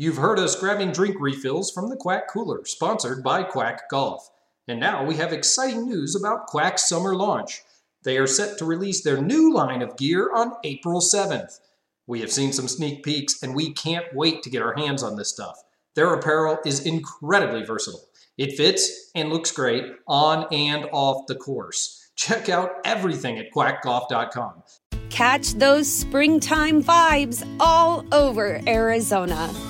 You've heard us grabbing drink refills from the Kwack Cooler, sponsored by Kwack Golf. And now we have exciting news about Kwack's summer launch. They are set to release their new line of gear on April 7th. We have seen some sneak peeks, and we can't wait to get our hands on this stuff. Their apparel is incredibly versatile. It fits and looks great on and off the course. Check out everything at kwackgolf.com. Catch those springtime vibes all over Arizona.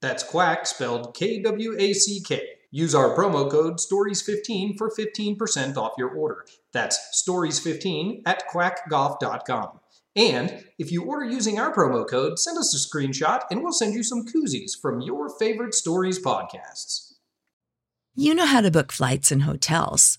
That's Kwack spelled K W A C K. Use our promo code STORIES15 for 15% off your order. That's STORIES15 at kwackgolf.com. And if you order using our promo code, send us a screenshot and we'll send you some koozies from your favorite stories podcasts. You know how to book flights and hotels.